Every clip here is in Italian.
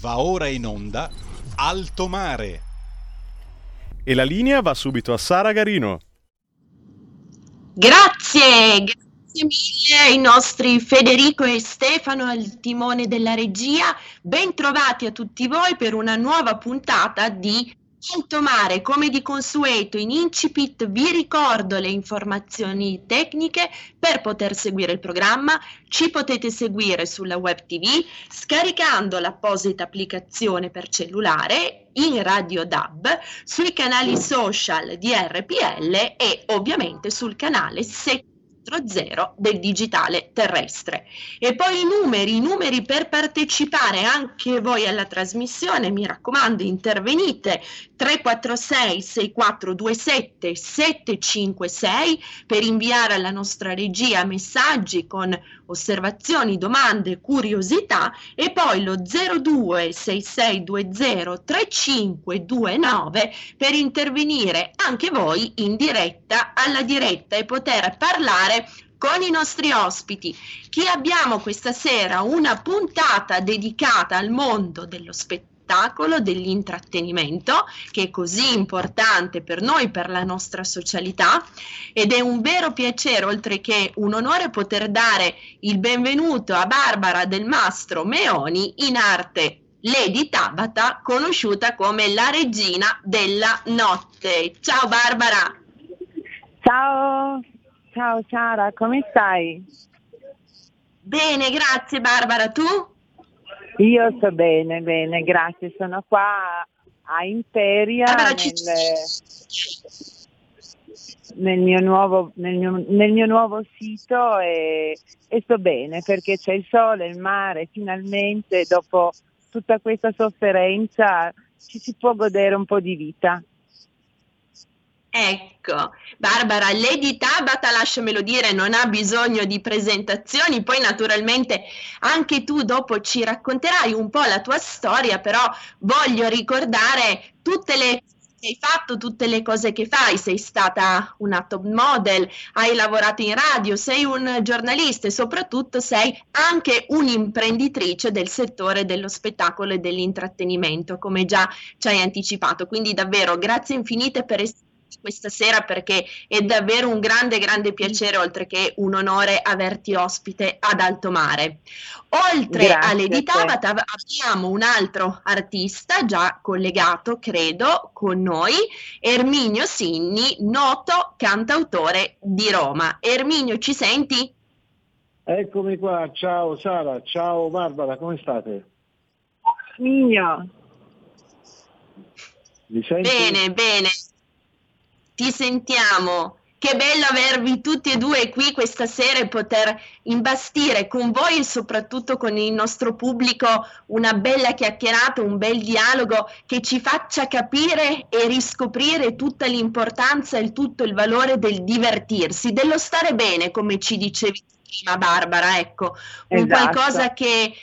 Va ora in onda Alto Mare. E la linea va subito a Sara Garino. Grazie, grazie mille ai nostri Federico e Stefano al timone della regia. Bentrovati a tutti voi per una nuova puntata di Alto Mare, come di consueto in incipit vi ricordo le informazioni tecniche per poter seguire il programma. Ci potete seguire sulla web TV scaricando l'apposita applicazione per cellulare in Radio DAB, sui canali social di RPL e ovviamente sul canale 7 0 del digitale terrestre. E poi i numeri, i numeri per partecipare anche voi alla trasmissione, mi raccomando, intervenite 346 6427 756 per inviare alla nostra regia messaggi con osservazioni, domande, curiosità e poi lo 02 6620 3529 per intervenire anche voi in diretta alla diretta e poter parlare con i nostri ospiti. Chi abbiamo questa sera? Una puntata dedicata al mondo dello spettacolo spettacolo, dell'intrattenimento, che è così importante per noi, per la nostra socialità, ed è un vero piacere, oltre che un onore, poter dare il benvenuto a Barbara del Mastro Meoni in arte Lady Tabata, conosciuta come la regina della notte. Ciao Barbara! Ciao, ciao Sara, come stai? Bene, grazie Barbara, tu? Io sto bene, bene, grazie. Sono qua a Imperia Allora, nel, nel mio nuovo, nel mio- nel mio nuovo sito e, e sto bene perché c'è il sole, il mare, finalmente dopo tutta questa sofferenza ci si può godere un po' di vita. Ecco, Barbara, Lady Tabata, lasciamelo dire, non ha bisogno di presentazioni, poi naturalmente anche tu dopo ci racconterai un po' la tua storia, però voglio ricordare tutte le che hai fatto, tutte le cose che fai, sei stata una top model, hai lavorato in radio, sei un giornalista e soprattutto sei anche un'imprenditrice del settore dello spettacolo e dell'intrattenimento, come già ci hai anticipato. Quindi davvero grazie infinite per essere questa sera perché è davvero un grande grande piacere oltre che un onore averti ospite ad Alto Mare. Oltre Grazie a Lady. Tabata abbiamo un altro artista già collegato, credo, con noi, Erminio Sinni, noto cantautore di Roma. Erminio, ci senti? Eccomi qua, ciao Sara, ciao Barbara, come state? Migno, Mi senti? Bene, bene. Ti sentiamo. Che bello avervi tutti e due qui questa sera e poter imbastire con voi e soprattutto con il nostro pubblico una bella chiacchierata, un bel dialogo che ci faccia capire e riscoprire tutta l'importanza e tutto il valore del divertirsi, dello stare bene, come ci dicevi prima Barbara, ecco, un Esatto. qualcosa che eh,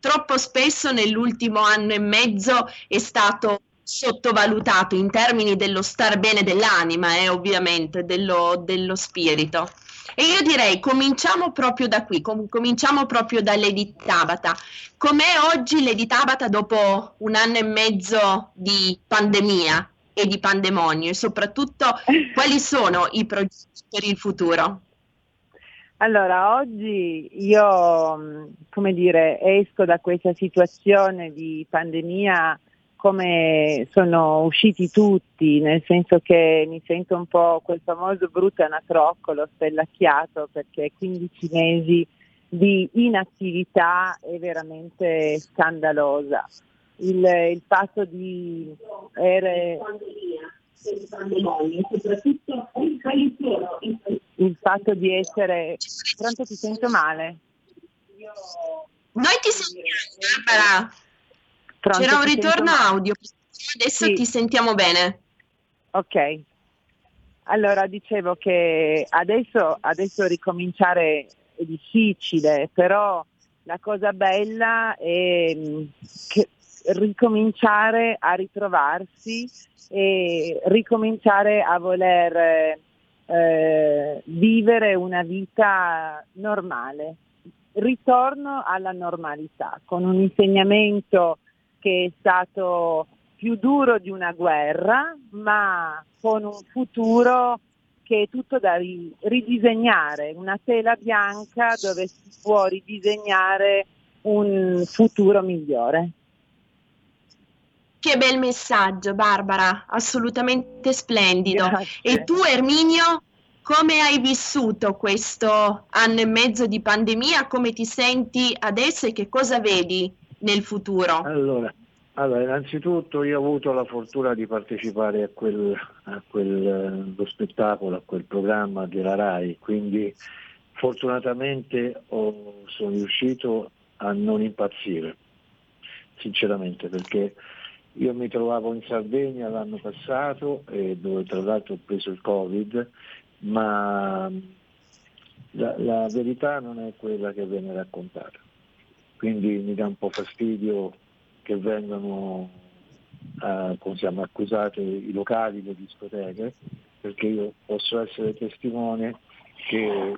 troppo spesso nell'ultimo anno e mezzo è stato sottovalutato in termini dello star bene dell'anima e ovviamente dello, dello spirito. E io direi cominciamo proprio da qui, com- cominciamo proprio da Lady Tabata. Com'è oggi Lady Tabata dopo un anno e mezzo di pandemia e di pandemonio e soprattutto quali sono i progetti per il futuro? Allora, oggi io, come dire, esco da questa situazione di pandemia come sono usciti tutti, nel senso che mi sento un po' quel famoso brutto anatroccolo spellacchiato perché 15 mesi di inattività è veramente scandalosa. Il, il fatto di avere il fatto di essere pronto ti sento male Noi ti sentiamo, Barbara. Pronto, C'era un ritorno audio, adesso Sì. ti sentiamo bene. ok allora dicevo che adesso, adesso ricominciare è difficile però la cosa bella è mh, che ricominciare a ritrovarsi e ricominciare a voler eh, vivere una vita normale ritorno alla normalità con un insegnamento che è stato più duro di una guerra, ma con un futuro che è tutto da ridisegnare, una tela bianca dove si può ridisegnare un futuro migliore. Che bel messaggio, Barbara, assolutamente splendido. Grazie. E tu, Erminio, come hai vissuto questo anno e mezzo di pandemia? Come ti senti adesso e che cosa vedi nel futuro? Allora, allora, innanzitutto io ho avuto la fortuna di partecipare a quel, a quel eh, spettacolo, a quel programma della RAI, quindi fortunatamente ho, sono riuscito a non impazzire, sinceramente, perché io mi trovavo in Sardegna l'anno passato, eh, dove tra l'altro ho preso il Covid, ma la, la verità non è quella che viene raccontata. Quindi mi dà un po' fastidio che vengono eh, siamo, accusate i locali, le discoteche, perché io posso essere testimone che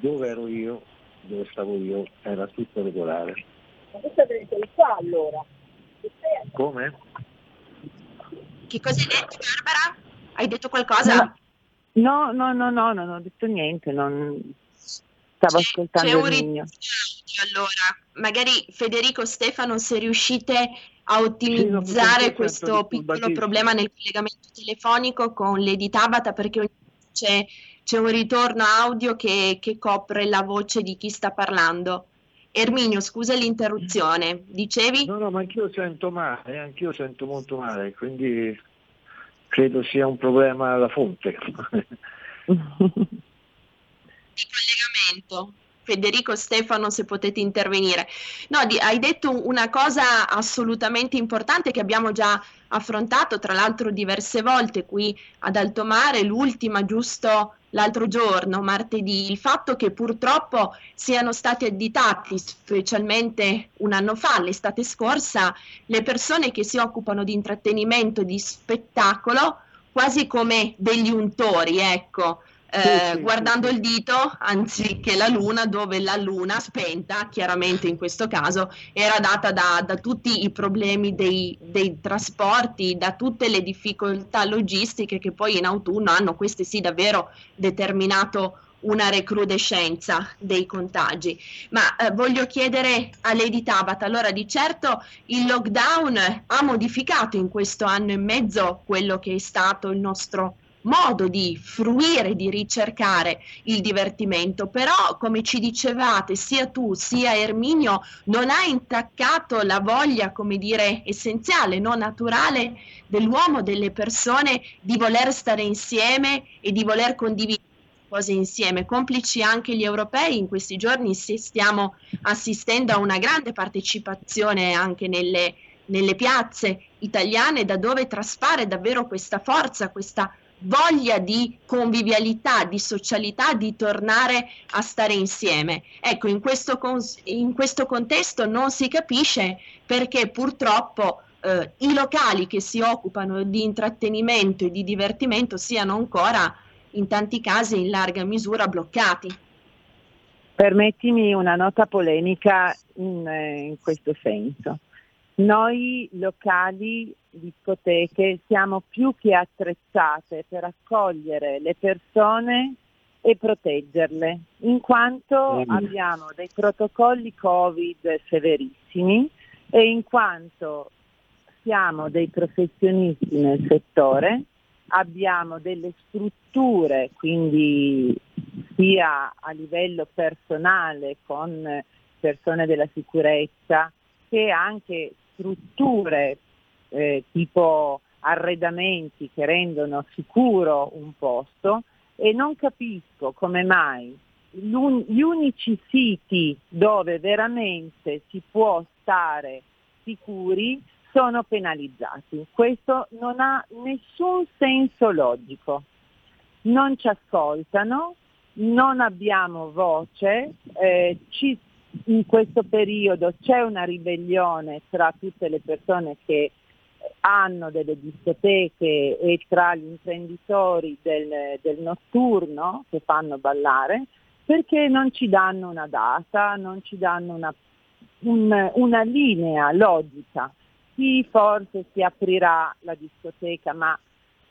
dove ero io, dove stavo io, era tutto regolare. Ma è il qua allora? Come? Che cosa hai detto Barbara? Hai detto qualcosa? No, no, no, no, non ho detto niente, non... stavo c'è, ascoltando c'è un il mio allora, magari Federico Stefano se riuscite a ottimizzare sì, questo piccolo problema nel collegamento telefonico con Lady Tabata perché c'è, c'è un ritorno audio che, che, copre la voce di chi sta parlando. Erminio, scusa l'interruzione, dicevi? No, no, ma anch'io sento male, anch'io sento molto male, quindi credo sia un problema alla fonte. collegamento. Federico Stefano se potete intervenire. No, di, hai detto una cosa assolutamente importante che abbiamo già affrontato tra l'altro diverse volte qui ad Altomare, l'ultima giusto l'altro giorno, martedì, il fatto che purtroppo siano stati additati, specialmente un anno fa, l'estate scorsa, le persone che si occupano di intrattenimento, di spettacolo, quasi come degli untori, ecco, eh, sì, guardando sì, il dito anziché la luna, dove la luna spenta, chiaramente in questo caso, era data da, da tutti i problemi dei, dei, trasporti, da tutte le difficoltà logistiche che poi in autunno hanno, queste sì davvero determinato una recrudescenza dei contagi. Ma eh, voglio chiedere a Lady Tabata, allora di certo il lockdown ha modificato in questo anno e mezzo quello che è stato il nostro modo di fruire, di ricercare il divertimento, però come ci dicevate sia tu sia Erminio non ha intaccato la voglia, come dire, essenziale, non naturale dell'uomo, delle persone di voler stare insieme e di voler condividere cose insieme, complici anche gli europei, in questi giorni stiamo assistendo a una grande partecipazione anche nelle, nelle piazze italiane da dove traspare davvero questa forza, questa voglia di convivialità, di socialità, di tornare a stare insieme. Ecco, in questo, in questo contesto non si capisce perché purtroppo eh, i locali che si occupano di intrattenimento e di divertimento siano ancora in tanti casi in larga misura bloccati. Permettimi una nota polemica in, eh, in questo senso. Noi locali, discoteche, siamo più che attrezzate per accogliere le persone e proteggerle, in quanto mm. abbiamo dei protocolli Covid severissimi e in quanto siamo dei professionisti nel settore, abbiamo delle strutture, quindi sia a livello personale con persone della sicurezza che anche strutture eh, tipo arredamenti che rendono sicuro un posto e non capisco come mai gli unici siti dove veramente si può stare sicuri sono penalizzati. Questo non ha nessun senso logico. Non ci ascoltano, non abbiamo voce, eh, ci in questo periodo c'è una ribellione tra tutte le persone che hanno delle discoteche e tra gli imprenditori del, del notturno che fanno ballare perché non ci danno una data, non ci danno una, un, una linea logica. sì, forse si aprirà la discoteca, ma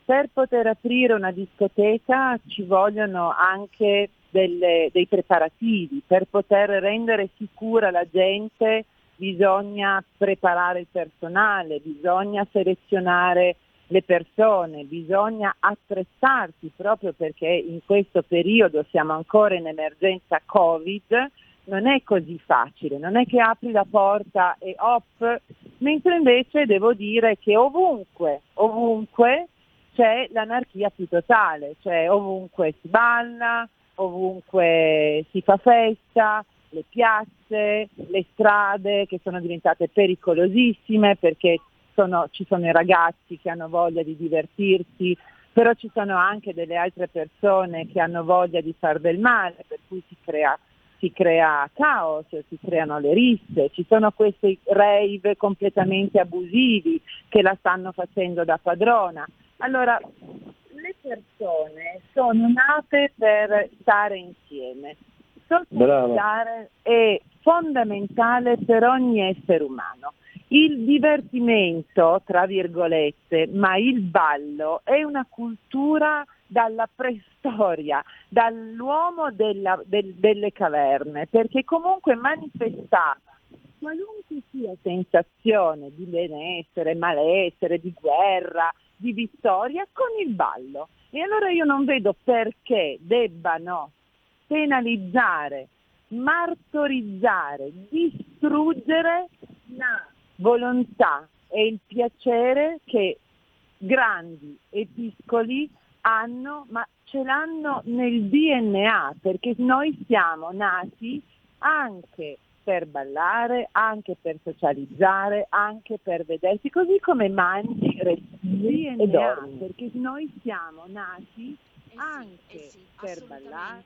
per poter aprire una discoteca ci vogliono anche delle, dei preparativi, per poter rendere sicura la gente bisogna preparare il personale, bisogna selezionare le persone, bisogna attrezzarsi proprio perché in questo periodo siamo ancora in emergenza Covid, non è così facile, non è che apri la porta e op, mentre invece devo dire che ovunque, ovunque c'è l'anarchia più totale, cioè ovunque si balla, ovunque si fa festa, le piazze, le strade che sono diventate pericolosissime perché sono, ci sono i ragazzi che hanno voglia di divertirsi, però ci sono anche delle altre persone che hanno voglia di far del male, per cui si crea, si crea caos, si creano le risse, ci sono questi rave completamente abusivi che la stanno facendo da padrona. Allora, le persone sono nate per stare insieme. Socializzare è fondamentale per ogni essere umano. Il divertimento, tra virgolette, ma il ballo è una cultura dalla preistoria, dall'uomo della, del, delle caverne, perché comunque manifestava qualunque sia sensazione di benessere, malessere, di guerra, di vittoria con il ballo. E allora io non vedo perché debbano penalizzare, martorizzare, distruggere la volontà e il piacere che grandi e piccoli hanno, ma ce l'hanno nel DNA, perché noi siamo nati anche per ballare, anche per socializzare, anche per vedersi, così come mangi, respiri e dormi, perché noi siamo nati eh sì, anche eh sì, per ballare.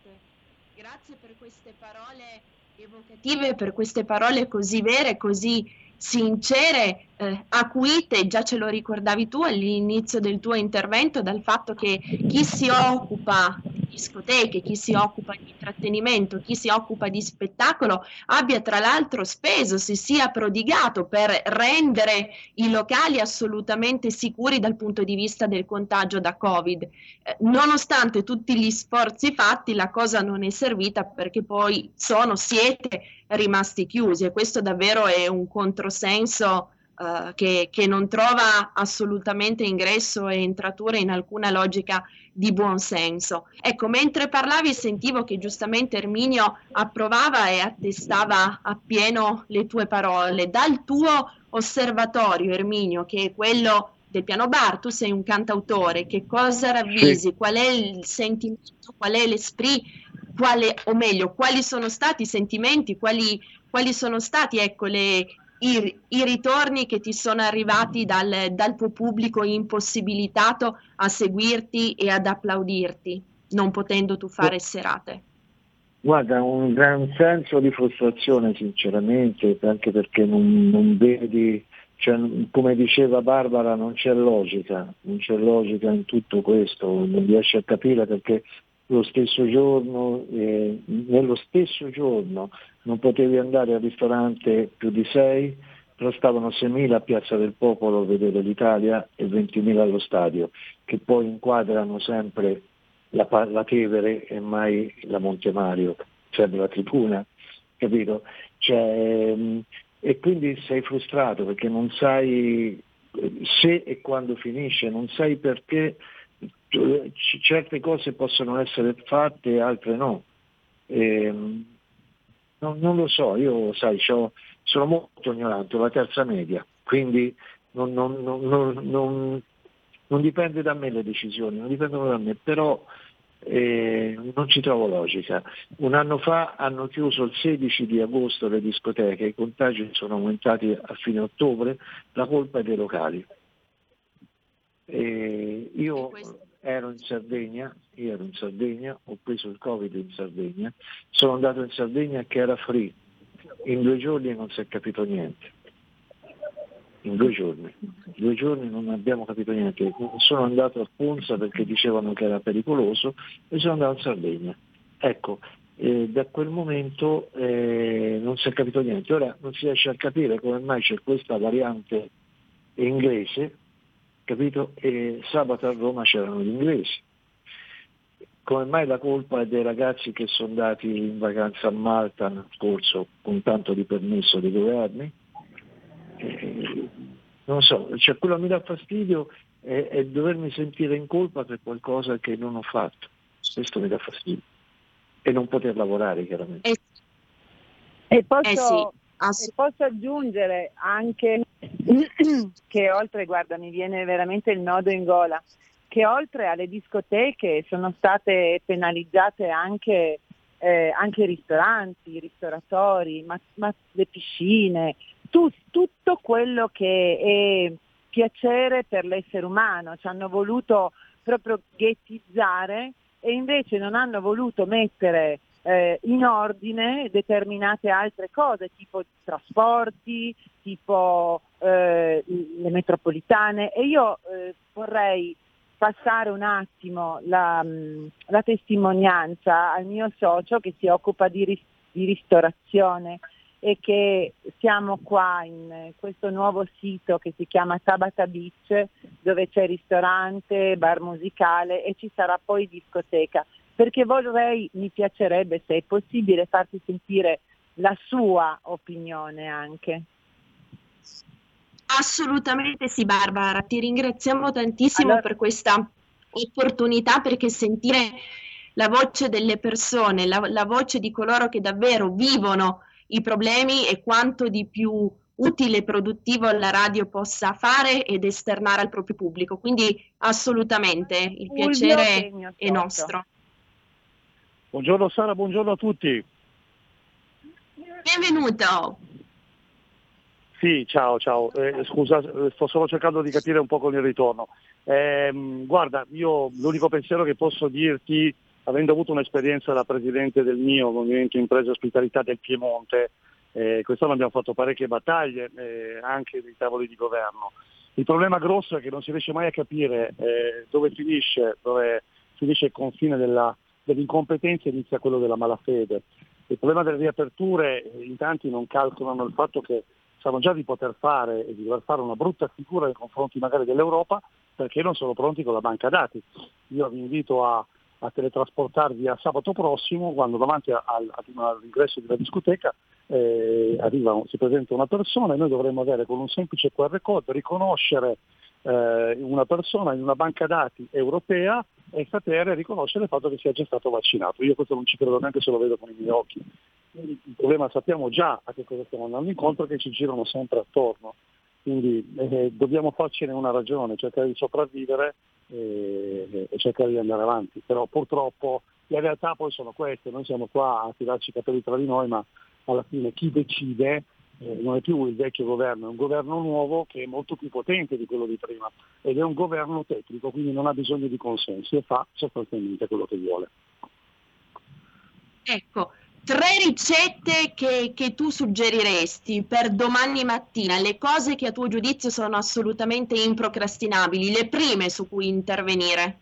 Grazie per queste parole evocative, per queste parole così vere, così sincere, eh, acuite, già ce lo ricordavi tu all'inizio del tuo intervento, dal fatto che chi si occupa discoteche, chi si occupa di intrattenimento, chi si occupa di spettacolo abbia tra l'altro speso, si sia prodigato per rendere i locali assolutamente sicuri dal punto di vista del contagio da Covid. Eh, nonostante tutti gli sforzi fatti, la cosa non è servita perché poi sono, siete rimasti chiusi e questo davvero è un controsenso uh, che, che, non trova assolutamente ingresso e entratura in alcuna logica di buon senso. Ecco, mentre parlavi sentivo che giustamente Erminio approvava e attestava appieno le tue parole. Dal tuo osservatorio, Erminio, che è quello del piano bar, tu sei un cantautore, che cosa ravvisi? Sì. Qual è il sentimento? Qual è l'esprit? Quale, o meglio, quali sono stati i sentimenti? Quali, quali sono stati ecco, le, i, i, ritorni che ti sono arrivati dal, dal, tuo pubblico impossibilitato a seguirti e ad applaudirti, non potendo tu fare serate? Guarda, un gran senso di frustrazione sinceramente, anche perché non, non vedi, cioè, come diceva Barbara, non c'è logica, non c'è logica in tutto questo, non riesci a capire perché lo stesso giorno, eh, nello stesso giorno non potevi andare al ristorante più di sei, però stavano 6.000 a Piazza del Popolo a vedere l'Italia e 20.000 allo stadio, che poi inquadrano sempre la, la Tevere e mai la Monte Mario, cioè la tribuna, capito? Cioè, e quindi sei frustrato perché non sai se e quando finisce, non sai perché certe cose possono essere fatte e altre no. E, ehm, non, non, lo so, io sai, sono molto ignorante, ho la terza media, quindi non, non, dipende da me le decisioni, non dipendono da me, però eh, non ci trovo logica. Un anno fa hanno chiuso il 16 di agosto le discoteche, i contagi sono aumentati a fine ottobre, la colpa è dei locali. E io ero in Sardegna, io ero in Sardegna, ho preso il Covid in Sardegna, sono andato in Sardegna che era free, in due giorni non si è capito niente. In due giorni, in due giorni non abbiamo capito niente. Sono andato a Ponza perché dicevano che era pericoloso e sono andato in Sardegna. Ecco, eh, da quel momento eh, non si è capito niente. Ora non si riesce a capire come mai c'è questa variante inglese, capito? E sabato a Roma c'erano gli inglesi. Come mai la colpa è dei ragazzi che sono andati in vacanza a Malta l'anno scorso con tanto di permesso dei governi? Eh, non so, cioè quello che mi dà fastidio è, è dovermi sentire in colpa per qualcosa che non ho fatto. Questo mi dà fastidio. E non poter lavorare chiaramente. E posso, Eh sì, e ass- posso aggiungere anche che oltre, guarda, mi viene veramente il nodo in gola, che oltre alle discoteche sono state penalizzate anche, eh, anche i ristoranti, i ristoratori, ma, ma le piscine, tu- tutto quello che è piacere per l'essere umano. Ci hanno voluto proprio ghettizzare e invece non hanno voluto mettere eh, in ordine determinate altre cose, tipo trasporti, tipo eh, le metropolitane. E io eh, vorrei passare un attimo la, mh, la testimonianza al mio socio che si occupa di, ris- di ristorazione e che siamo qua in questo nuovo sito che si chiama Tabata Beach dove c'è ristorante, bar musicale e ci sarà poi discoteca perché vorrei, mi piacerebbe se è possibile farti sentire la sua opinione anche. Assolutamente sì, Barbara, ti ringraziamo tantissimo Allora- per questa opportunità perché sentire la voce delle persone, la, la voce di coloro che davvero vivono i problemi e quanto di più utile e produttivo la radio possa fare ed esternare al proprio pubblico. Quindi assolutamente il piacere è nostro. Buongiorno Sara, buongiorno a tutti. Benvenuto. Sì, ciao, ciao. Eh, scusa, eh, sto solo cercando di capire un po' con il ritorno. Ehm, guarda, io l'unico pensiero che posso dirti, avendo avuto un'esperienza da presidente del mio movimento imprese ospitalità del Piemonte, eh, quest'anno abbiamo fatto parecchie battaglie eh, anche dei tavoli di governo. Il problema grosso è che non si riesce mai a capire eh, dove finisce, dove finisce il confine della- dell'incompetenza inizia quello della malafede. Il problema delle riaperture, in tanti non calcolano il fatto che sanno già di poter fare e di dover fare una brutta figura nei confronti magari dell'Europa perché non sono pronti con la banca dati. Io vi invito a, a teletrasportarvi a sabato prossimo quando davanti al, all'ingresso della discoteca eh, arriva, si presenta una persona e noi dovremmo avere con un semplice QR code riconoscere eh, una persona in una banca dati europea e sapere riconoscere il fatto che sia già stato vaccinato. Io questo non ci credo neanche se lo vedo con i miei occhi. Il problema sappiamo già a che cosa stiamo andando incontro che ci girano sempre attorno. Quindi eh, dobbiamo farcene una ragione, cercare di sopravvivere e, e cercare di andare avanti. Però purtroppo le realtà poi sono queste, noi siamo qua a tirarci i capelli tra di noi, ma alla fine chi decide eh, non è più il vecchio governo, è un governo nuovo che è molto più potente di quello di prima ed è un governo tecnico, quindi non ha bisogno di consensi e fa sostanzialmente quello che vuole. Ecco, tre ricette che, che tu suggeriresti per domani mattina, le cose che a tuo giudizio sono assolutamente improcrastinabili, le prime su cui intervenire.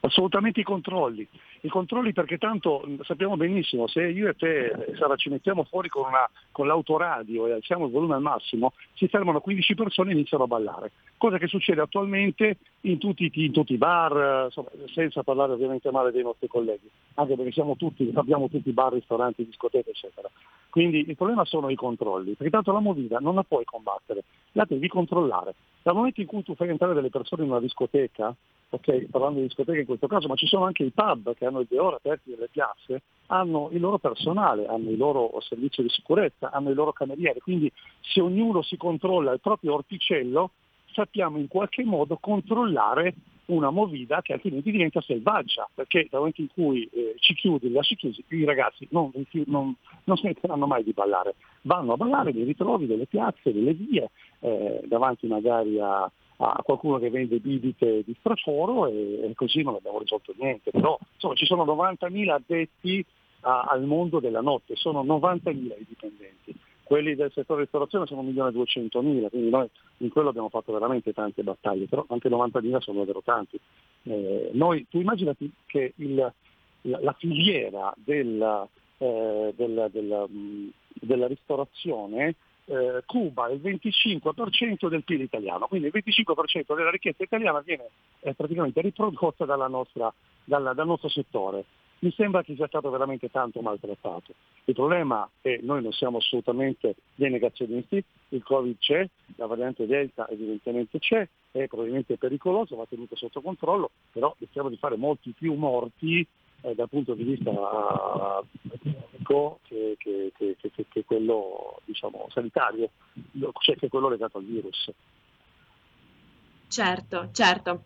Assolutamente i controlli. I controlli perché tanto mh, sappiamo benissimo, se io e te eh, Sara, ci mettiamo fuori con, una, con l'autoradio e alziamo il volume al massimo, si fermano 15 persone e iniziano a ballare. Cosa che succede attualmente in tutti, in tutti i bar, insomma, senza parlare ovviamente male dei nostri colleghi, anche perché siamo tutti, abbiamo tutti bar, ristoranti, discoteche, eccetera. Quindi il problema sono i controlli, perché tanto la movida non la puoi combattere, la devi controllare. Dal momento in cui tu fai entrare delle persone in una discoteca, ok, parlando di discoteche in questo caso, ma ci sono anche i pub che hanno i ore aperti nelle piazze, hanno il loro personale, hanno il loro servizio di sicurezza, hanno i loro camerieri, quindi se ognuno si controlla il proprio orticello, sappiamo in qualche modo controllare una movida che altrimenti diventa selvaggia, perché dal momento in cui eh, ci chiudi, lasci chiusi, i ragazzi non, non, non, smetteranno mai di ballare, vanno a ballare, li ritrovi delle piazze, delle vie, eh, davanti magari a, a qualcuno che vende bibite di straforo e, e, così non abbiamo risolto niente. Però insomma, ci sono 90.000 addetti a, al mondo della notte, sono 90.000 i dipendenti. Quelli del settore ristorazione sono 1.200.000, quindi noi in quello abbiamo fatto veramente tante battaglie, però anche 90.000 sono davvero tanti. Eh, noi, tu immaginati che il, la, la, filiera della, eh, della, della, della ristorazione eh, Cuba il 25% del PIL italiano, quindi il 25% della ricchezza italiana viene eh, praticamente riprodotta nostra, dalla, dal nostro settore. Mi sembra che sia stato veramente tanto maltrattato. Il problema è che noi non siamo assolutamente dei negazionisti, il Covid c'è, la variante Delta evidentemente c'è, è probabilmente pericoloso, va tenuto sotto controllo, però rischiamo di fare molti più morti eh, dal punto di vista economico che, che, che, che, quello diciamo, sanitario, cioè che quello legato al virus. Certo, certo.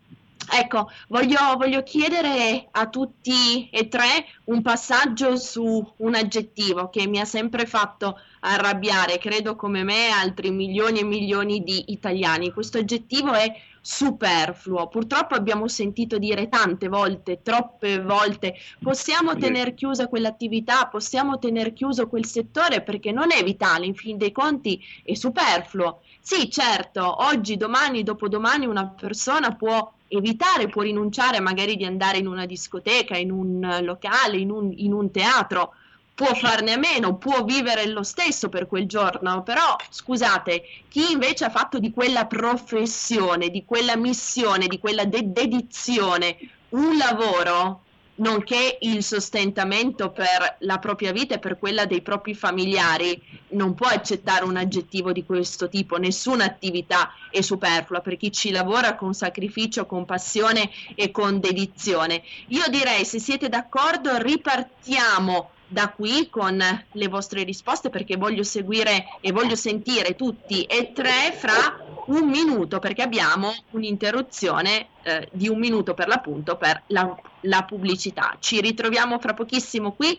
Ecco, voglio, voglio, chiedere a tutti e tre un passaggio su un aggettivo che mi ha sempre fatto arrabbiare, credo come me altri milioni e milioni di italiani. Questo aggettivo è superfluo. Purtroppo abbiamo sentito dire tante volte, troppe volte, possiamo tenere chiusa quell'attività, possiamo tenere chiuso quel settore perché non è vitale, in fin dei conti è superfluo. Sì, certo, oggi, domani, dopodomani una persona può evitare, può rinunciare magari di andare in una discoteca, in un locale, in un, in un teatro, può farne a meno, può vivere lo stesso per quel giorno, però scusate, chi invece ha fatto di quella professione, di quella missione, di quella de- dedizione un lavoro, nonché il sostentamento per la propria vita e per quella dei propri familiari, non può accettare un aggettivo di questo tipo, nessuna attività è superflua per chi ci lavora con sacrificio, con passione e con dedizione. Io direi, se siete d'accordo, ripartiamo da qui con le vostre risposte perché voglio seguire e voglio sentire tutti e tre fra un minuto perché abbiamo un'interruzione eh, di un minuto per l'appunto per la, la pubblicità. Ci ritroviamo fra pochissimo qui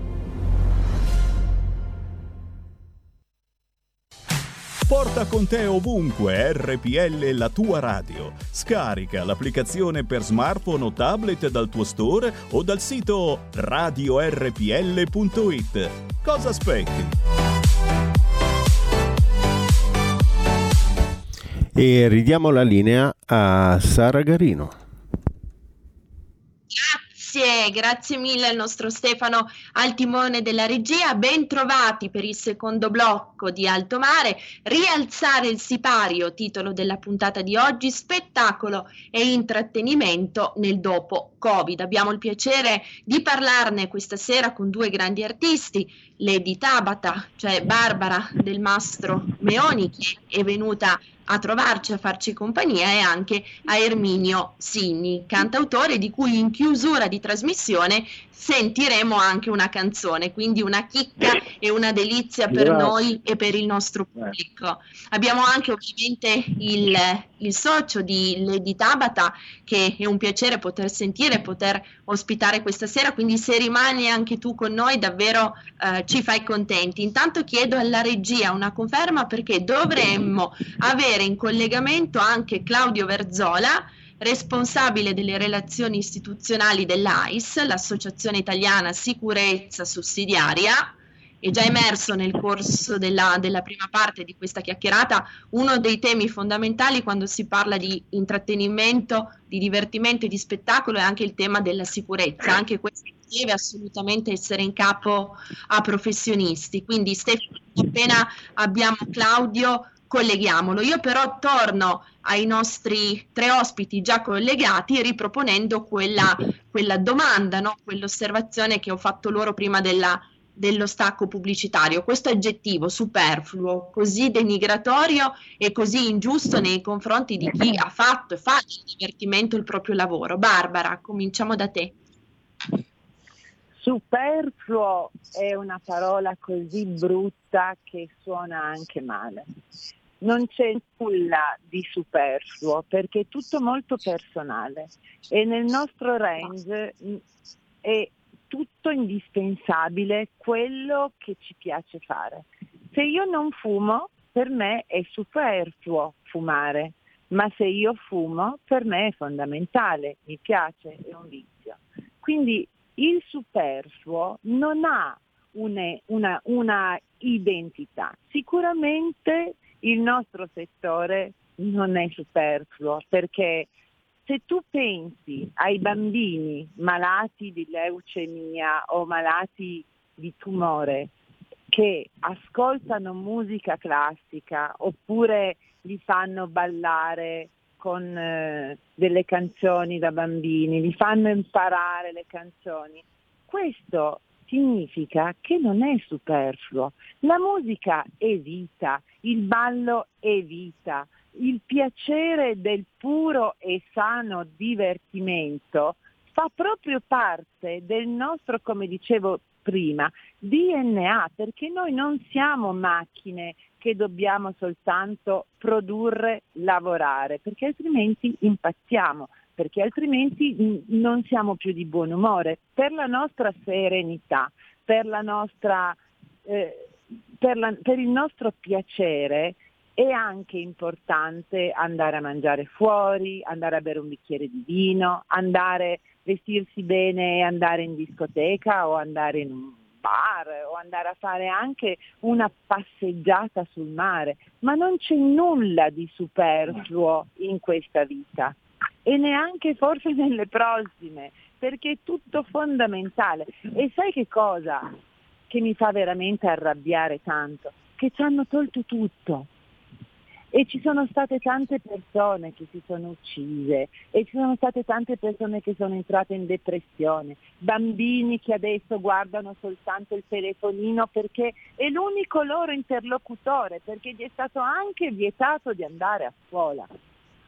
Porta con te ovunque RPL la tua radio. Scarica l'applicazione per smartphone o tablet dal tuo store o dal sito radiorpl.it. Cosa aspetti? E ridiamo la linea a Sara Garino. Grazie, grazie mille al nostro Stefano al timone della regia. Ben trovati per il secondo blocco di Alto Mare. Rialzare il sipario, titolo della puntata di oggi, spettacolo e intrattenimento nel dopo Covid. Abbiamo il piacere di parlarne questa sera con due grandi artisti, Lady Tabata, cioè Barbara del Mastro Meoni, che è venuta a trovarci, a farci compagnia e anche a Erminio Sinni, cantautore di cui in chiusura di trasmissione sentiremo anche una canzone, quindi una chicca e una delizia per Grazie. noi e per il nostro pubblico. Abbiamo anche ovviamente il, il, socio di Lady Tabata che è un piacere poter sentire, poter ospitare questa sera, quindi se rimani anche tu con noi davvero eh, ci fai contenti. Intanto chiedo alla regia una conferma perché dovremmo avere in collegamento anche Claudio Verzola responsabile delle relazioni istituzionali dell'AIS, l'Associazione Italiana Sicurezza Sussidiaria, è già emerso nel corso della, della, prima parte di questa chiacchierata uno dei temi fondamentali quando si parla di intrattenimento, di divertimento e di spettacolo è anche il tema della sicurezza, anche questo deve assolutamente essere in capo a professionisti. Quindi Stefano, appena abbiamo Claudio, colleghiamolo. Io però torno ai nostri tre ospiti già collegati riproponendo quella, quella domanda, no? quell'osservazione che ho fatto loro prima della, dello stacco pubblicitario. Questo aggettivo superfluo, così denigratorio e così ingiusto nei confronti di chi ha fatto e fa il divertimento il proprio lavoro. Barbara, cominciamo da te. Superfluo è una parola così brutta che suona anche male. Non c'è nulla di superfluo perché è tutto molto personale e nel nostro range è tutto indispensabile quello che ci piace fare. Se io non fumo, per me è superfluo fumare, ma se io fumo, per me è fondamentale, mi piace, è un vizio. Quindi il superfluo non ha una, una identità. Sicuramente il nostro settore non è superfluo perché se tu pensi ai bambini malati di leucemia o malati di tumore che ascoltano musica classica oppure li fanno ballare con eh, delle canzoni da bambini, li fanno imparare le canzoni. Questo significa che non è superfluo. La musica è vita, il ballo è vita, il piacere del puro e sano divertimento fa proprio parte del nostro, come dicevo prima, DNA, perché noi non siamo macchine che dobbiamo soltanto produrre, lavorare, perché altrimenti impazziamo, perché altrimenti non siamo più di buon umore. Per la nostra serenità, per, la nostra, eh, per, la, per il nostro piacere, è anche importante andare a mangiare fuori, andare a bere un bicchiere di vino, andare a vestirsi bene e andare in discoteca o andare in un bar o andare a fare anche una passeggiata sul mare, ma non c'è nulla di superfluo in questa vita e neanche forse nelle prossime, perché è tutto fondamentale. E sai che cosa che mi fa veramente arrabbiare tanto? Che ci hanno tolto tutto e ci sono state tante persone che si sono uccise e ci sono state tante persone che sono entrate in depressione, bambini che adesso guardano soltanto il telefonino perché è l'unico loro interlocutore, perché gli è stato anche vietato di andare a scuola.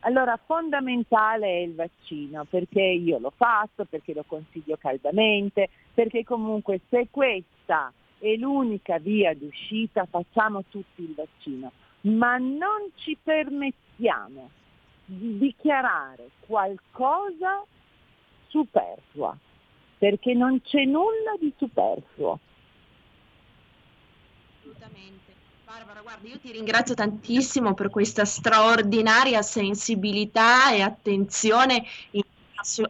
Allora fondamentale è il vaccino perché io l'ho fatto, perché lo consiglio caldamente, perché comunque se questa è l'unica via d'uscita facciamo tutti il vaccino ma non ci permettiamo di dichiarare qualcosa superflua, perché non c'è nulla di superfluo. Assolutamente. Barbara, guarda, io ti ringrazio tantissimo per questa straordinaria sensibilità e attenzione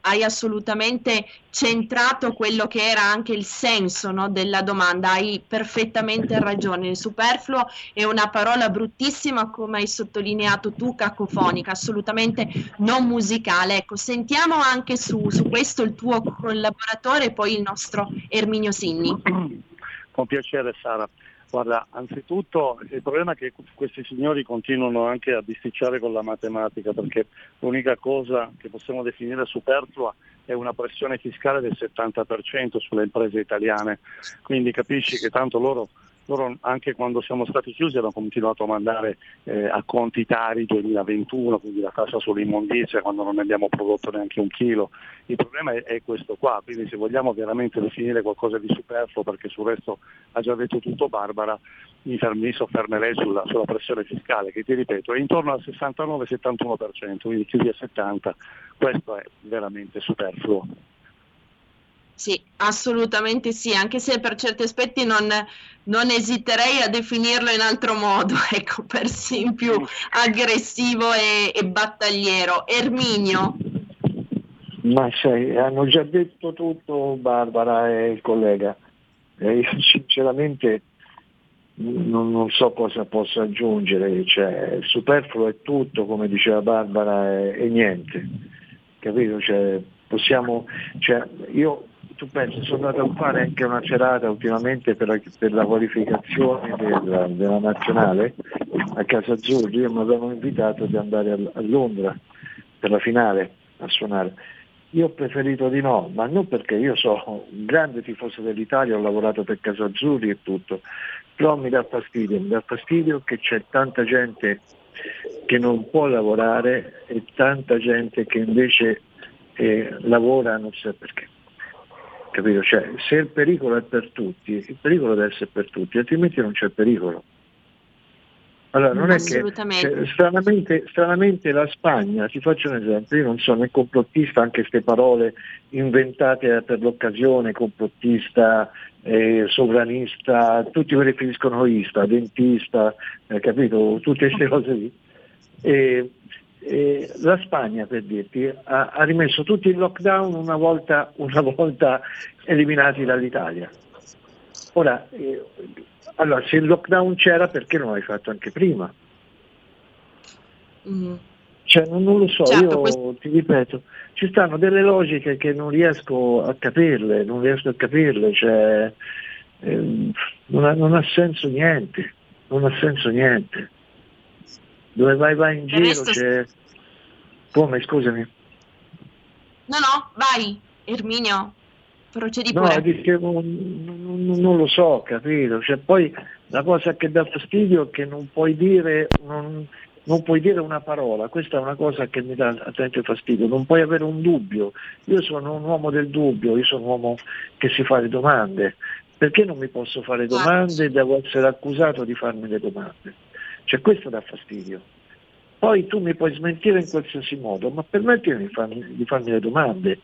hai assolutamente centrato quello che era anche il senso no, della domanda, hai perfettamente ragione, il superfluo è una parola bruttissima come hai sottolineato tu, cacofonica, assolutamente non musicale. Ecco, sentiamo anche su, su questo il tuo collaboratore e poi il nostro Erminio Sinni. Con piacere Sara. Guarda, anzitutto il problema è che questi signori continuano anche a bisticciare con la matematica perché l'unica cosa che possiamo definire superflua è una pressione fiscale del 70% sulle imprese italiane, quindi capisci che tanto loro loro anche quando siamo stati chiusi hanno continuato a mandare eh, a conti Tari 2021, quindi la tassa sull'immondizia quando non ne abbiamo prodotto neanche un chilo. Il problema è, è, questo qua, quindi se vogliamo veramente definire qualcosa di superfluo, perché sul resto ha già detto tutto Barbara, mi, mi soffermerei sulla, sulla, pressione fiscale che ti ripeto è intorno al 69-71%, quindi chiusi a 70%, questo è veramente superfluo. Sì, assolutamente sì, anche se per certi aspetti non, non, esiterei a definirlo in altro modo, ecco, persino più aggressivo e, e battagliero. Erminio. Ma sai, hanno già detto tutto Barbara e il collega. E io sinceramente non, non, so cosa possa aggiungere, cioè, superfluo è tutto, come diceva Barbara, e, niente. Capito? Cioè, possiamo, cioè, io tu pensi, sono andato a fare anche una serata ultimamente per la, per la qualificazione della, della, nazionale a Casa Azzurri, io mi avevano invitato di andare a, a Londra per la finale a suonare. Io ho preferito di no, ma non perché io sono un grande tifoso dell'Italia, ho lavorato per Casa Azzurri e tutto, però mi dà fastidio, mi dà fastidio che c'è tanta gente che non può lavorare e tanta gente che invece eh, lavora non so perché. Capito? Cioè, se il pericolo è per tutti, il pericolo deve essere per tutti, altrimenti non c'è pericolo. Allora, non è che cioè, stranamente, stranamente, la Spagna, ti faccio un esempio, io non sono né complottista, anche queste parole inventate per l'occasione, complottista, eh, sovranista, tutti quelli che finiscono ista, dentista, eh, capito? Tutte queste cose lì. E, e la Spagna, per dirti, ha, ha, rimesso tutti in lockdown una volta, una volta eliminati dall'Italia. Ora, eh, allora, se il lockdown c'era perché non l'hai fatto anche prima? Mm. Cioè, non, non, lo so, certo, io questo... ti ripeto, ci stanno delle logiche che non riesco a capirle, non riesco a capirle, cioè, eh, non, ha, non, ha, senso niente, non ha senso niente. Dove vai vai in giro resto... c'è... Come, scusami? No, no, vai, Erminio. Procedi pure. No, dicevo, non, non, lo so, capito? Cioè, poi la cosa che dà fastidio è che non puoi dire, non, non puoi dire una parola, questa è una cosa che mi dà attento fastidio, non puoi avere un dubbio. Io sono un uomo del dubbio, io sono un uomo che si fa le domande. Perché non mi posso fare domande e devo essere accusato di farmi le domande? Cioè questo dà fastidio. Poi tu mi puoi smentire in qualsiasi modo, ma permettimi di farmi, di farmi le domande.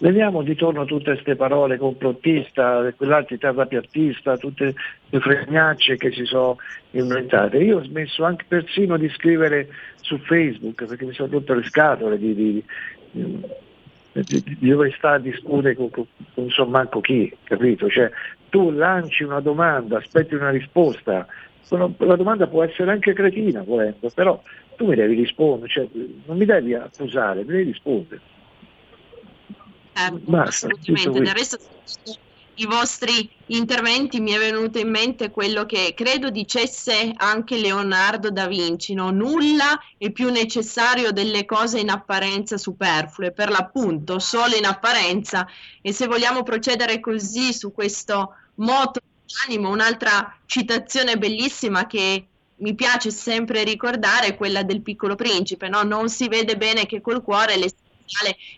Veniamo di torno tutte queste parole complottista, quell'altro terrapiattista, tutte le fregnacce che si sono inventate. Io ho smesso anche persino di scrivere su Facebook perché mi sono rotte le scatole di, di, di, di dove sta a discutere con, con, con non so manco chi, capito? Cioè, tu lanci una domanda, aspetti una risposta, la domanda può essere anche cretina, volendo, però tu mi devi rispondere, cioè, non mi devi accusare, mi devi rispondere. Eh, Basta, assolutamente. Del resto, i vostri interventi mi è venuto in mente quello che credo dicesse anche Leonardo da Vinci, no? nulla è più necessario delle cose in apparenza superflue, per l'appunto solo in apparenza e se vogliamo procedere così su questo moto animo, un'altra citazione bellissima che mi piace sempre ricordare è quella del piccolo principe, no? non si vede bene che col cuore le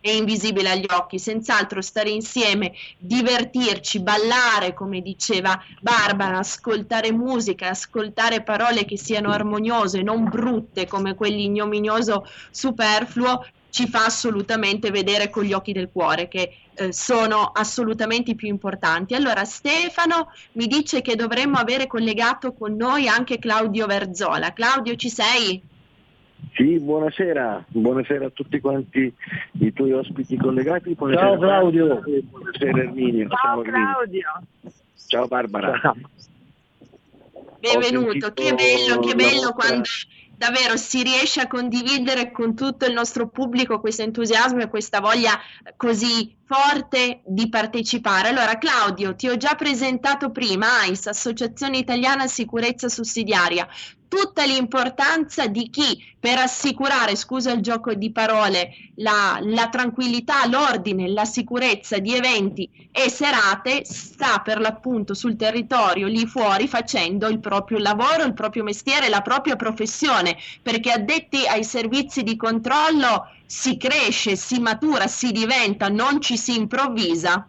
è invisibile agli occhi, senz'altro stare insieme, divertirci, ballare, come diceva Barbara, ascoltare musica, ascoltare parole che siano armoniose, non brutte come quell'ignominioso superfluo, ci fa assolutamente vedere con gli occhi del cuore che eh, sono assolutamente i più importanti. Allora Stefano mi dice che dovremmo avere collegato con noi anche Claudio Verzola. Claudio ci sei? Sì, buonasera, buonasera a tutti quanti i tuoi ospiti collegati. Buonasera Ciao Claudio. Buonasera Erminio. Ciao, Ciao Claudio. Ciao Barbara. Ciao. Benvenuto, che bello, che bello quando davvero si riesce a condividere con tutto il nostro pubblico questo entusiasmo e questa voglia così forte di partecipare. Allora Claudio, ti ho già presentato prima AIS, Associazione Italiana Sicurezza Sussidiaria tutta l'importanza di chi per assicurare, scusa il gioco di parole, la, la, tranquillità, l'ordine, la sicurezza di eventi e serate sta per l'appunto sul territorio lì fuori facendo il proprio lavoro, il proprio mestiere, la propria professione, perché addetti ai servizi di controllo si cresce, si matura, si diventa, non ci si improvvisa.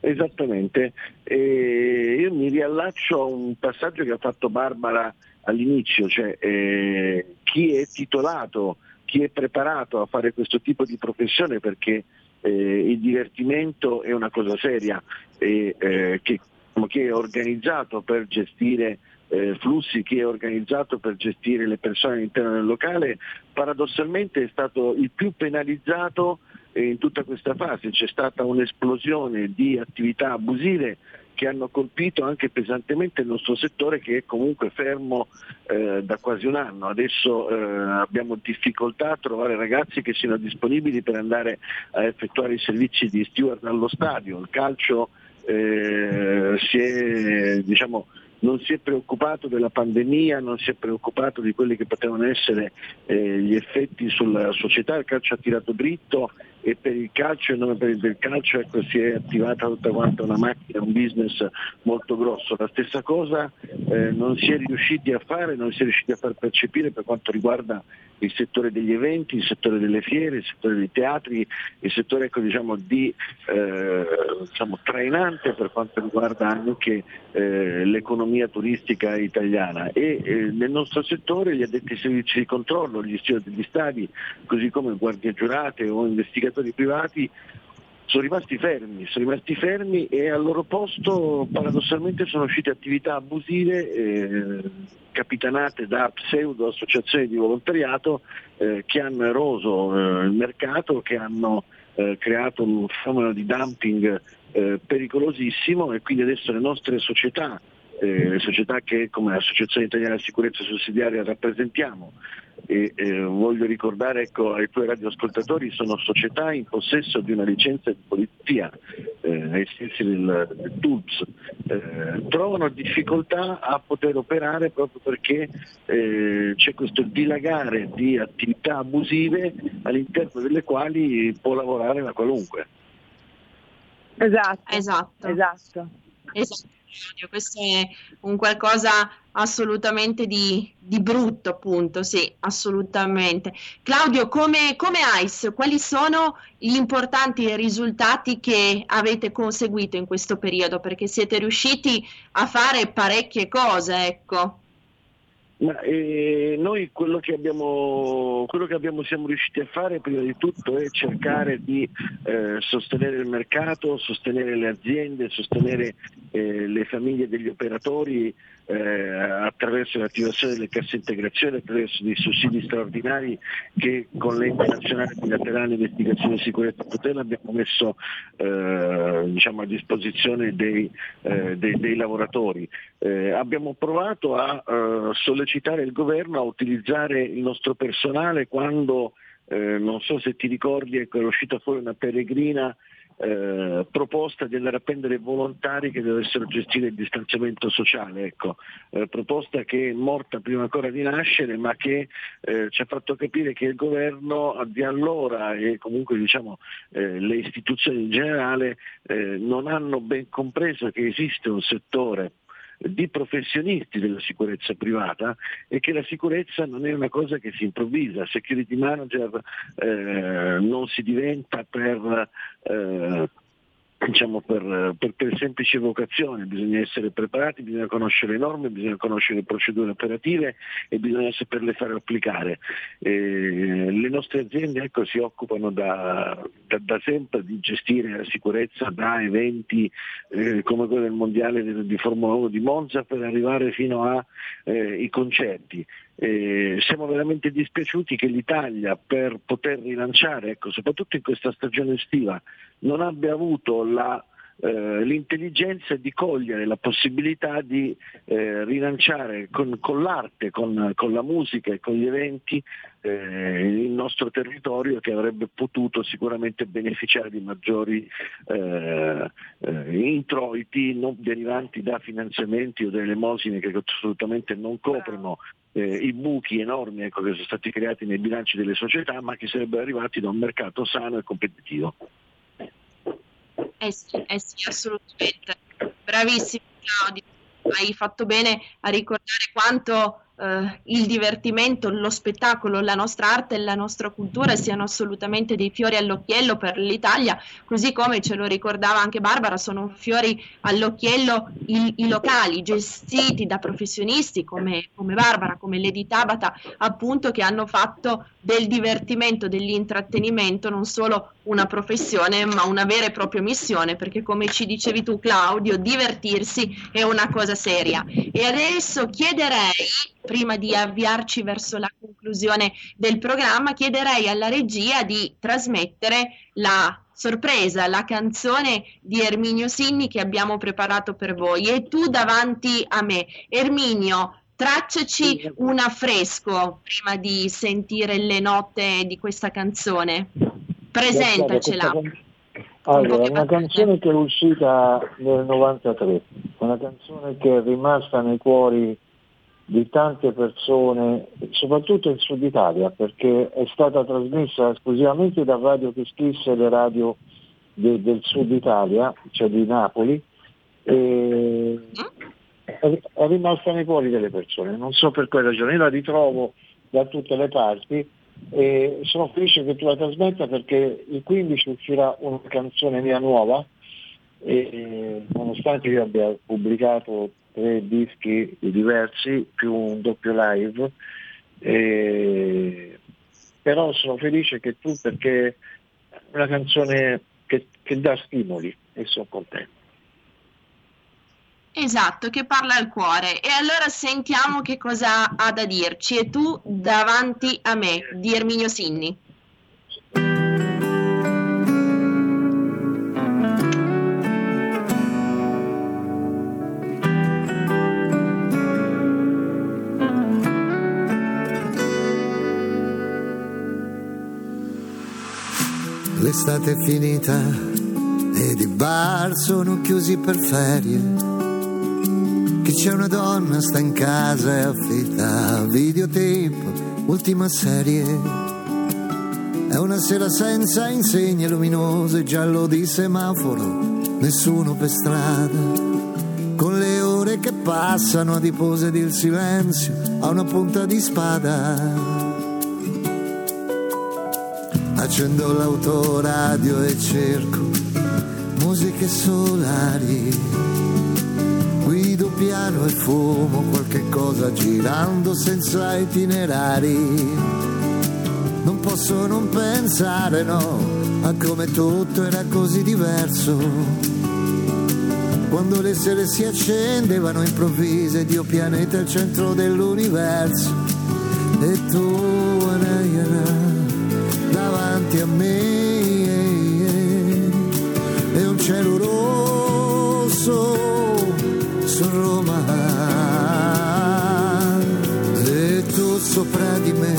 Esattamente, e io mi riallaccio a un passaggio che ha fatto Barbara all'inizio, cioè eh, chi è titolato, chi è preparato a fare questo tipo di professione perché eh, il divertimento è una cosa seria e eh, che, che, è organizzato per gestire eh, flussi, chi è organizzato per gestire le persone all'interno del locale, paradossalmente è stato il più penalizzato in tutta questa fase. C'è stata un'esplosione di attività abusive che hanno colpito anche pesantemente il nostro settore che è comunque fermo eh, da quasi un anno. Adesso eh, abbiamo difficoltà a trovare ragazzi che siano disponibili per andare a effettuare i servizi di steward allo stadio. Il calcio eh, si è diciamo, non si è preoccupato della pandemia, non si è preoccupato di quelli che potevano essere eh, gli effetti sulla società, il calcio ha tirato dritto e per il calcio e per il del calcio ecco, si è attivata tutta quanta una macchina, un business molto grosso. La stessa cosa eh, non si è riusciti a fare, non si è riusciti a far percepire per quanto riguarda il settore degli eventi, il settore delle fiere, il settore dei teatri, il settore ecco, diciamo, di, eh, diciamo, trainante per quanto riguarda anche eh, l'economia turistica italiana. E eh, nel nostro settore gli addetti ai servizi di controllo, gli steward degli stadi, così come guardie giurate o investigatori privati sono rimasti fermi, sono rimasti fermi e al loro posto paradossalmente sono uscite attività abusive eh, capitanate da pseudo associazioni di volontariato eh, che hanno eroso eh, il mercato, che hanno eh, creato un fenomeno di dumping eh, pericolosissimo e quindi adesso le nostre società eh, le società che come Associazione Italiana di Sicurezza Sussidiaria rappresentiamo. E eh, voglio ricordare ecco, ai tuoi radioascoltatori sono società in possesso di una licenza di polizia eh, ai sensi del, del TULPS eh, trovano difficoltà a poter operare proprio perché eh, c'è questo dilagare di attività abusive all'interno delle quali può lavorare la qualunque. Esatto. Esatto, esatto. esatto. Questo è un qualcosa assolutamente di, di, brutto, appunto, sì, assolutamente. Claudio, come, come ICE, quali sono gli importanti risultati che avete conseguito in questo periodo? Perché siete riusciti a fare parecchie cose, ecco. Ma, eh, noi quello che, abbiamo, quello che, abbiamo, siamo riusciti a fare prima di tutto è cercare di eh, sostenere il mercato, sostenere le aziende, sostenere eh, le famiglie degli operatori eh, attraverso l'attivazione delle casse integrazione, attraverso dei sussidi straordinari che con l'ente nazionale bilaterale investigazione, sicurezza e tutela abbiamo messo eh, diciamo, a disposizione dei, eh, dei, dei lavoratori. Abbiamo provato a sollecitare sollecitare il governo a utilizzare il nostro personale quando, eh, non so se ti ricordi, ecco, è uscita fuori una peregrina eh, proposta di andare a prendere volontari che dovessero gestire il distanziamento sociale, ecco. eh, proposta che è morta prima ancora di nascere ma che eh, ci ha fatto capire che il governo di allora e comunque diciamo, eh, le istituzioni in generale eh, non hanno ben compreso che esiste un settore di professionisti della sicurezza privata e che la sicurezza non è una cosa che si improvvisa, security manager eh, non si diventa per eh, diciamo per, per, semplice vocazione, bisogna essere preparati, bisogna conoscere le norme, bisogna conoscere le procedure operative e bisogna saperle fare applicare. Eh, le nostre aziende ecco, si occupano da, da, da, sempre di gestire la sicurezza da eventi eh, come quello del Mondiale di Formula 1 di Monza per arrivare fino ai eh, concerti. Eh, siamo veramente dispiaciuti che l'Italia per poter rilanciare, ecco, soprattutto in questa stagione estiva, non abbia avuto la, eh, l'intelligenza di cogliere la possibilità di eh, rilanciare con, con l'arte, con, con, la musica e con gli eventi eh, il nostro territorio che avrebbe potuto sicuramente beneficiare di maggiori eh, eh, introiti non derivanti da finanziamenti o delle elemosine che assolutamente non coprono eh, i buchi enormi ecco, che sono stati creati nei bilanci delle società, ma che sarebbero arrivati da un mercato sano e competitivo. Eh sì, eh sì assolutamente. Bravissimo Claudio, hai fatto bene a ricordare quanto eh, il divertimento, lo spettacolo, la nostra arte e la nostra cultura siano assolutamente dei fiori all'occhiello per l'Italia, così come ce lo ricordava anche Barbara, sono fiori all'occhiello i, i locali gestiti da professionisti come, come Barbara, come Lady Tabata, appunto che hanno fatto del divertimento, dell'intrattenimento non solo una professione ma una vera e propria missione perché come ci dicevi tu Claudio divertirsi è una cosa seria. E adesso chiederei prima di avviarci verso la conclusione del programma chiederei alla regia di trasmettere la sorpresa, la canzone di Erminio Sinni che abbiamo preparato per voi. E tu davanti a me. Erminio, tracciaci un affresco prima di sentire le note di questa canzone. Presentacela. Allora, una canzone che è uscita nel 93, una canzone che è rimasta nei cuori di tante persone, soprattutto in Sud Italia, perché è stata trasmessa esclusivamente da Radio Peschisse e le radio de, del Sud Italia, cioè di Napoli, e è, rimasta nei cuori delle persone. Non so per quale ragione, io la ritrovo da tutte le parti e sono felice che tu la trasmetta perché il 15 uscirà una canzone mia nuova e nonostante io abbia pubblicato tre dischi diversi più un doppio live e... però sono felice che tu perché è una canzone che, che dà stimoli e sono contento Esatto, che parla al cuore. E allora sentiamo che cosa ha da dirci. E tu davanti a me, di Erminio Sinni. L'estate è finita ed i bar sono chiusi per ferie. Che c'è una donna sta in casa e affitta videotape, ultima serie. È una sera senza insegne luminose, giallo di semaforo, nessuno per strada. Con le ore che passano adipose ed il silenzio a una punta di spada. Accendo l'autoradio e cerco musiche solari. Guido piano e fumo qualche cosa girando senza itinerari. Non posso non pensare, no, a come tutto era così diverso. Quando le sere si accendevano improvvise, Dio pianeta al centro dell'universo. E tu, a me. E un cielo rosso su Roma. E tu sopra di me.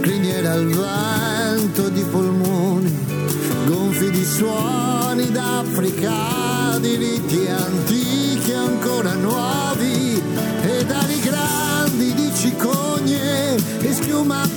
Criniera al vento di polmoni gonfi di suoni d'Africa di riti antichi ancora nuovi e ali grandi di cicogne e schiuma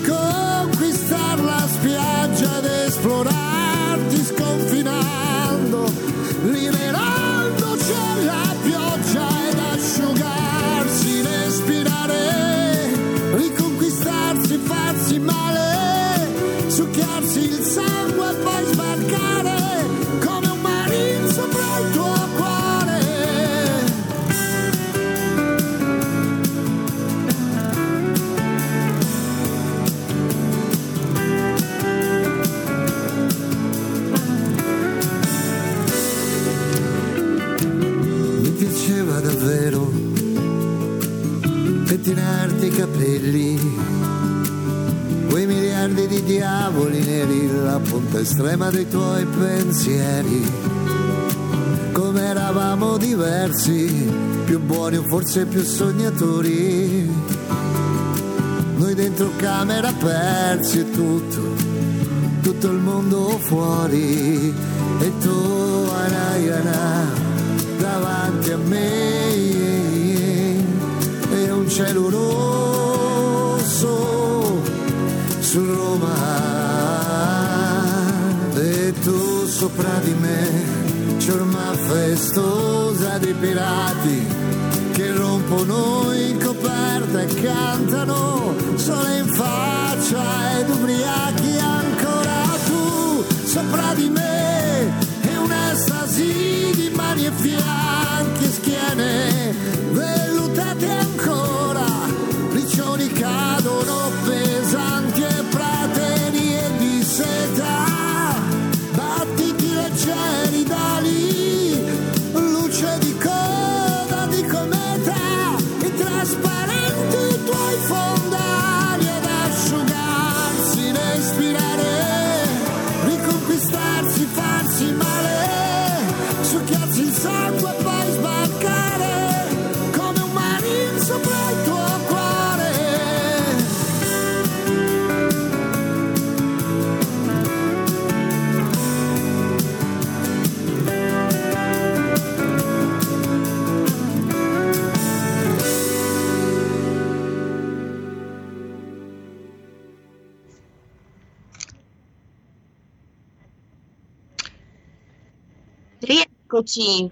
pettinarti i capelli, quei miliardi di diavoli neri, la punta estrema dei tuoi pensieri, come eravamo diversi, più buoni o forse più sognatori, noi dentro camera persi e tutto, tutto il mondo fuori, e tu, Anayana, davanti a me cielo su Roma e tu sopra di me ciorma festosa di pirati che rompono in coperta e cantano sole Eccoci.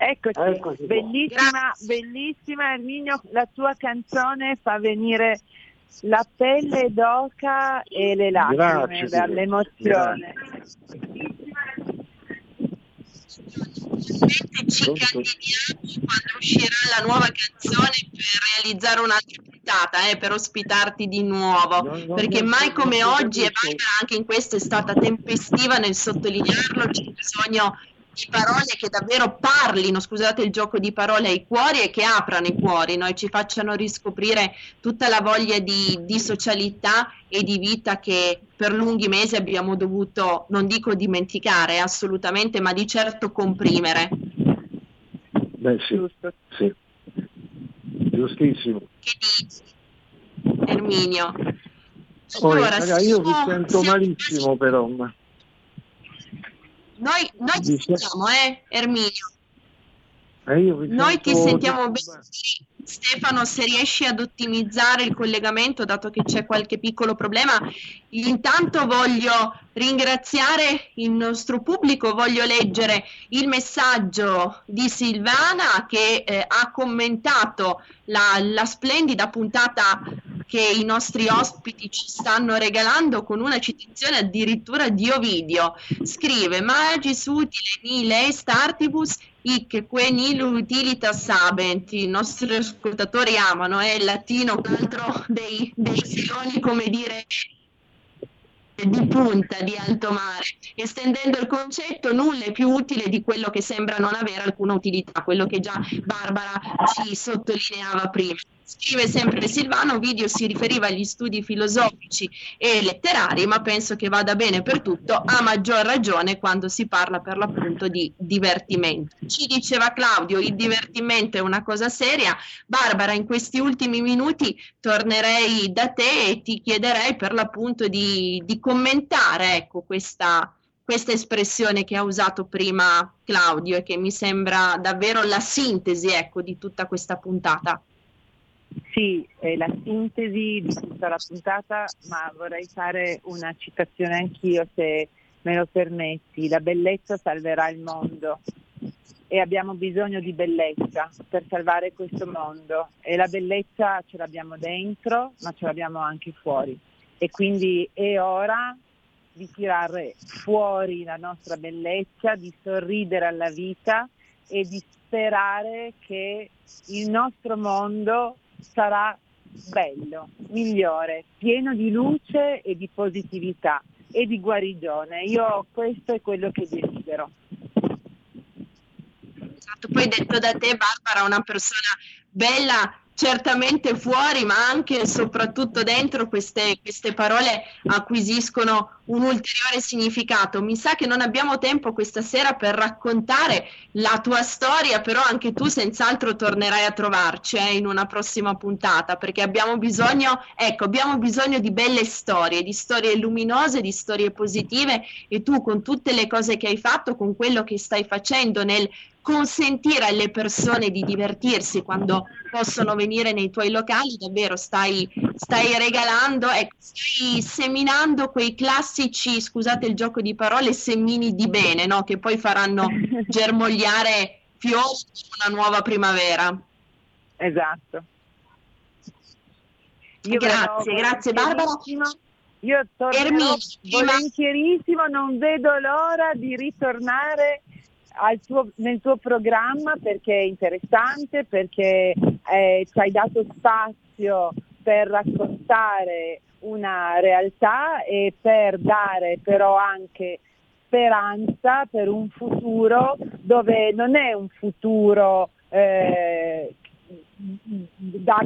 Eccoci, Eccoci bellissima, bellissima Erminio, la tua canzone fa venire la pelle d'oca e le lacrime Grazie, dall'emozione. ci candidiamo quando uscirà la nuova canzone per realizzare un'altra puntata, eh, per ospitarti di nuovo, perché non- mai come oggi, e. Barbara anche in questo è stata tempestiva nel sottolinearlo, c'è bisogno di parole che davvero parlino, scusate il gioco di parole, ai cuori e che aprano i cuori, no? e ci facciano riscoprire tutta la voglia di, di socialità e di vita che per lunghi mesi abbiamo dovuto, non dico dimenticare assolutamente, ma di certo comprimere. Beh sì, sì. Giustissimo. Che dici, Erminio? Poi, Allora, raga, io vi siamo- sento siamo- malissimo però. ma- Noi, noi ti sentiamo, eh, Erminio. eh, Noi ti sentiamo bene. Stefano, se riesci ad ottimizzare il collegamento, dato che c'è qualche piccolo problema, intanto voglio ringraziare il nostro pubblico, voglio leggere il messaggio di Silvana che eh, ha commentato la, la splendida puntata che i nostri ospiti ci stanno regalando con una citazione addirittura di Ovidio. Scrive Magis utile nile est artibus hic que utilitas habent. I nostri ascoltatori amano, è il latino, un altro dei, dei filoni, come dire, di punta di alto mare, estendendo il concetto nulla è più utile di quello che sembra non avere alcuna utilità, quello che già Barbara ci sottolineava prima. Scrive sempre Silvano, video si riferiva agli studi filosofici e letterari, ma penso che vada bene per tutto, a maggior ragione quando si parla per l'appunto di divertimento. Ci diceva Claudio, il divertimento è una cosa seria. Barbara, in questi ultimi minuti tornerei da te e ti chiederei per l'appunto di, di commentare ecco, questa, questa espressione che ha usato prima Claudio e che mi sembra davvero la sintesi ecco, di tutta questa puntata. Sì, è la sintesi di tutta la puntata, ma vorrei fare una citazione anch'io se me lo permetti. La bellezza salverà il mondo e abbiamo bisogno di bellezza per salvare questo mondo e la bellezza ce l'abbiamo dentro, ma ce l'abbiamo anche fuori. E quindi è ora di tirare fuori la nostra bellezza, di sorridere alla vita e di sperare che il nostro mondo sarà bello, migliore, pieno di luce e di positività e di guarigione. Io questo è quello che desidero. Esatto, poi detto da te Barbara, una persona bella certamente fuori, ma anche e soprattutto dentro queste, queste parole acquisiscono un ulteriore significato. Mi sa che non abbiamo tempo questa sera per raccontare la tua storia, però anche tu senz'altro tornerai a trovarci eh, in una prossima puntata, perché abbiamo bisogno, ecco, abbiamo bisogno di belle storie, di storie luminose, di storie positive e tu con tutte le cose che hai fatto, con quello che stai facendo nel consentire alle persone di divertirsi quando possono venire nei tuoi locali, davvero stai, stai regalando, ecco, stai seminando quei classici, scusate il gioco di parole, semini di bene, no? che poi faranno germogliare fiori una nuova primavera. Esatto. Io grazie, grazie Barbara. Io tornerò Ermini, volentierissimo, non vedo l'ora di ritornare tuo- nel tuo programma perché è interessante, perché eh, ci hai dato spazio per raccontare una realtà e per dare però anche speranza per un futuro dove non è un futuro eh, da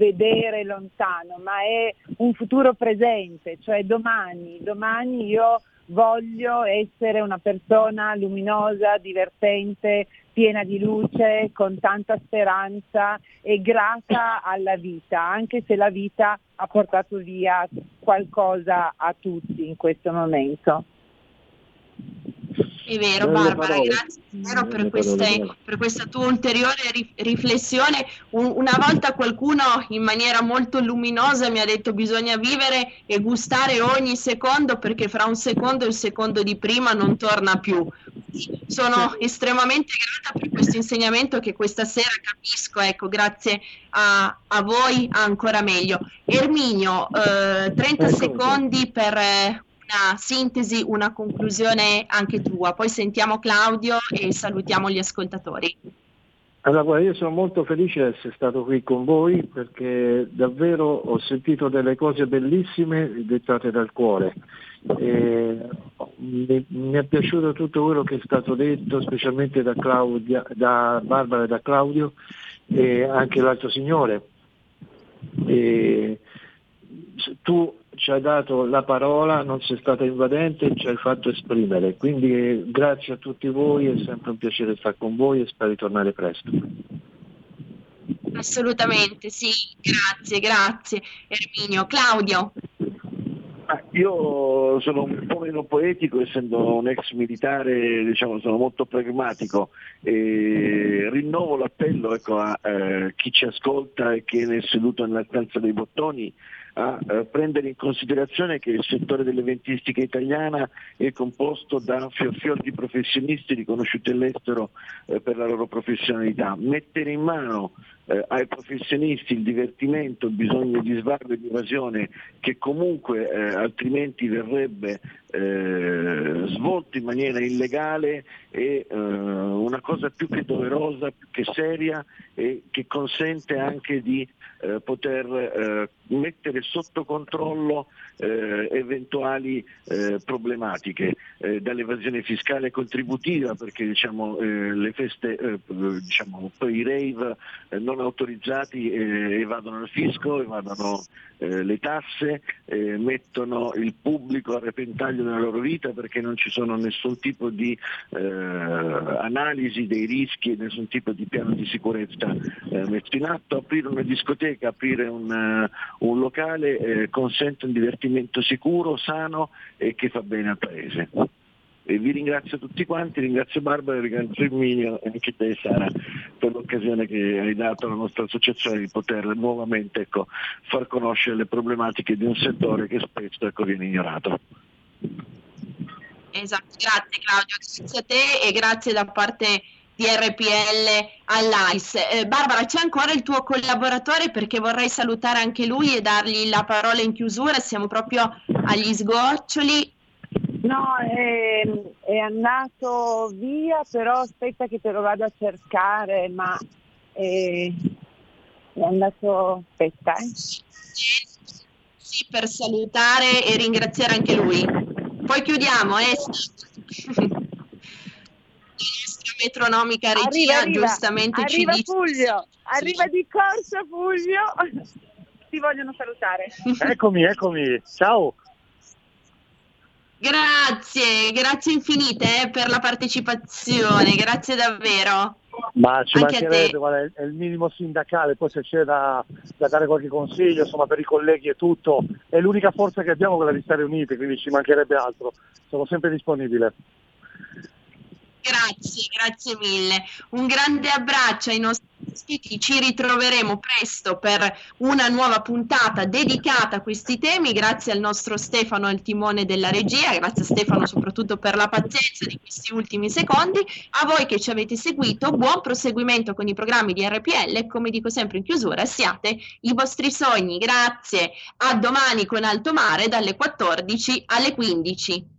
vedere lontano, ma è un futuro presente, cioè domani, domani io voglio essere una persona luminosa, divertente, piena di luce, con tanta speranza e grata alla vita, anche se la vita ha portato via qualcosa a tutti in questo momento. È vero, Belle Barbara, parole. grazie davvero per, queste- per questa tua ulteriore ri- riflessione. Un- una volta qualcuno in maniera molto luminosa mi ha detto bisogna vivere e gustare ogni secondo perché fra un secondo e il secondo di prima non torna più. sono estremamente grata per questo insegnamento che questa sera capisco, ecco, grazie a, a voi ancora meglio. Erminio, eh, 30 ecco. secondi per eh, una sintesi, una conclusione anche tua, poi sentiamo Claudio e salutiamo gli ascoltatori. Allora, io sono molto felice di essere stato qui con voi perché davvero ho sentito delle cose bellissime dettate dal cuore. E mi, è piaciuto tutto quello che è stato detto, specialmente da, Claudia, da Barbara e da Claudio e anche l'altro signore. E tu ci hai dato la parola, non sei stata invadente, ci hai fatto esprimere. Quindi grazie a tutti voi, è sempre un piacere stare con voi e spero di tornare presto. Assolutamente, sì, grazie, grazie Erminio. Claudio. Io sono un po' meno poetico, essendo un ex militare, diciamo, sono molto pragmatico e rinnovo l'appello ecco, a eh, chi ci ascolta e che è seduto nella stanza dei bottoni a eh, prendere in considerazione che il settore dell'eventistica italiana è composto da fior fior di professionisti riconosciuti all'estero eh, per la loro professionalità. Mettere in mano eh, ai professionisti il divertimento, il bisogno di svago e di evasione che comunque eh, altrimenti verrebbe eh, svolto in maniera illegale è eh, una cosa più che doverosa, più che seria e che consente anche di eh, poter eh, mettere sotto controllo eventuali problematiche, dall'evasione fiscale e contributiva, perché diciamo, le feste, diciamo, i rave non autorizzati evadono al fisco, evadono le tasse, mettono il pubblico a repentaglio della loro vita perché non ci sono nessun tipo di analisi dei rischi e nessun tipo di piano di sicurezza messo in atto. Aprire una discoteca, aprire un, un locale eh, consente un divertimento sicuro, sano e che fa bene al Paese. E vi ringrazio tutti quanti, ringrazio Barbara, ringrazio Erminio e anche te Sara per l'occasione che hai dato alla nostra associazione di poter nuovamente ecco, far conoscere le problematiche di un settore che spesso ecco, viene ignorato. Esatto, grazie Claudio, grazie a te e grazie da parte di RPL all'AIS. Eh, Barbara, c'è ancora il tuo collaboratore perché vorrei salutare anche lui e dargli la parola in chiusura, siamo proprio agli sgoccioli. No, è, è andato via, però aspetta che te lo vado a cercare, ma è, è andato... aspetta. Eh. Sì, per salutare e ringraziare anche lui. Poi chiudiamo, eh? metronomica regia arriva, arriva, giustamente arriva ci dice... Fulvio, arriva di corsa Fulvio, ti vogliono salutare. Eccomi, eccomi, ciao. Grazie, grazie infinite eh, per la partecipazione, grazie davvero. Ma ci Anche mancherebbe, guarda, è il minimo sindacale, poi se c'è da, da, dare qualche consiglio, insomma per i colleghi e tutto, è l'unica forza che abbiamo quella di stare uniti, quindi ci mancherebbe altro, sono sempre disponibile. Grazie, grazie mille. Un grande abbraccio ai nostri ospiti. Ci ritroveremo presto per una nuova puntata dedicata a questi temi. Grazie al nostro Stefano al timone della regia. Grazie a Stefano soprattutto per la pazienza di questi ultimi secondi. A voi che ci avete seguito, buon proseguimento con i programmi di RPL. Come dico sempre in chiusura, siate i vostri sogni. Grazie. A domani con Alto Mare dalle 14 alle 15.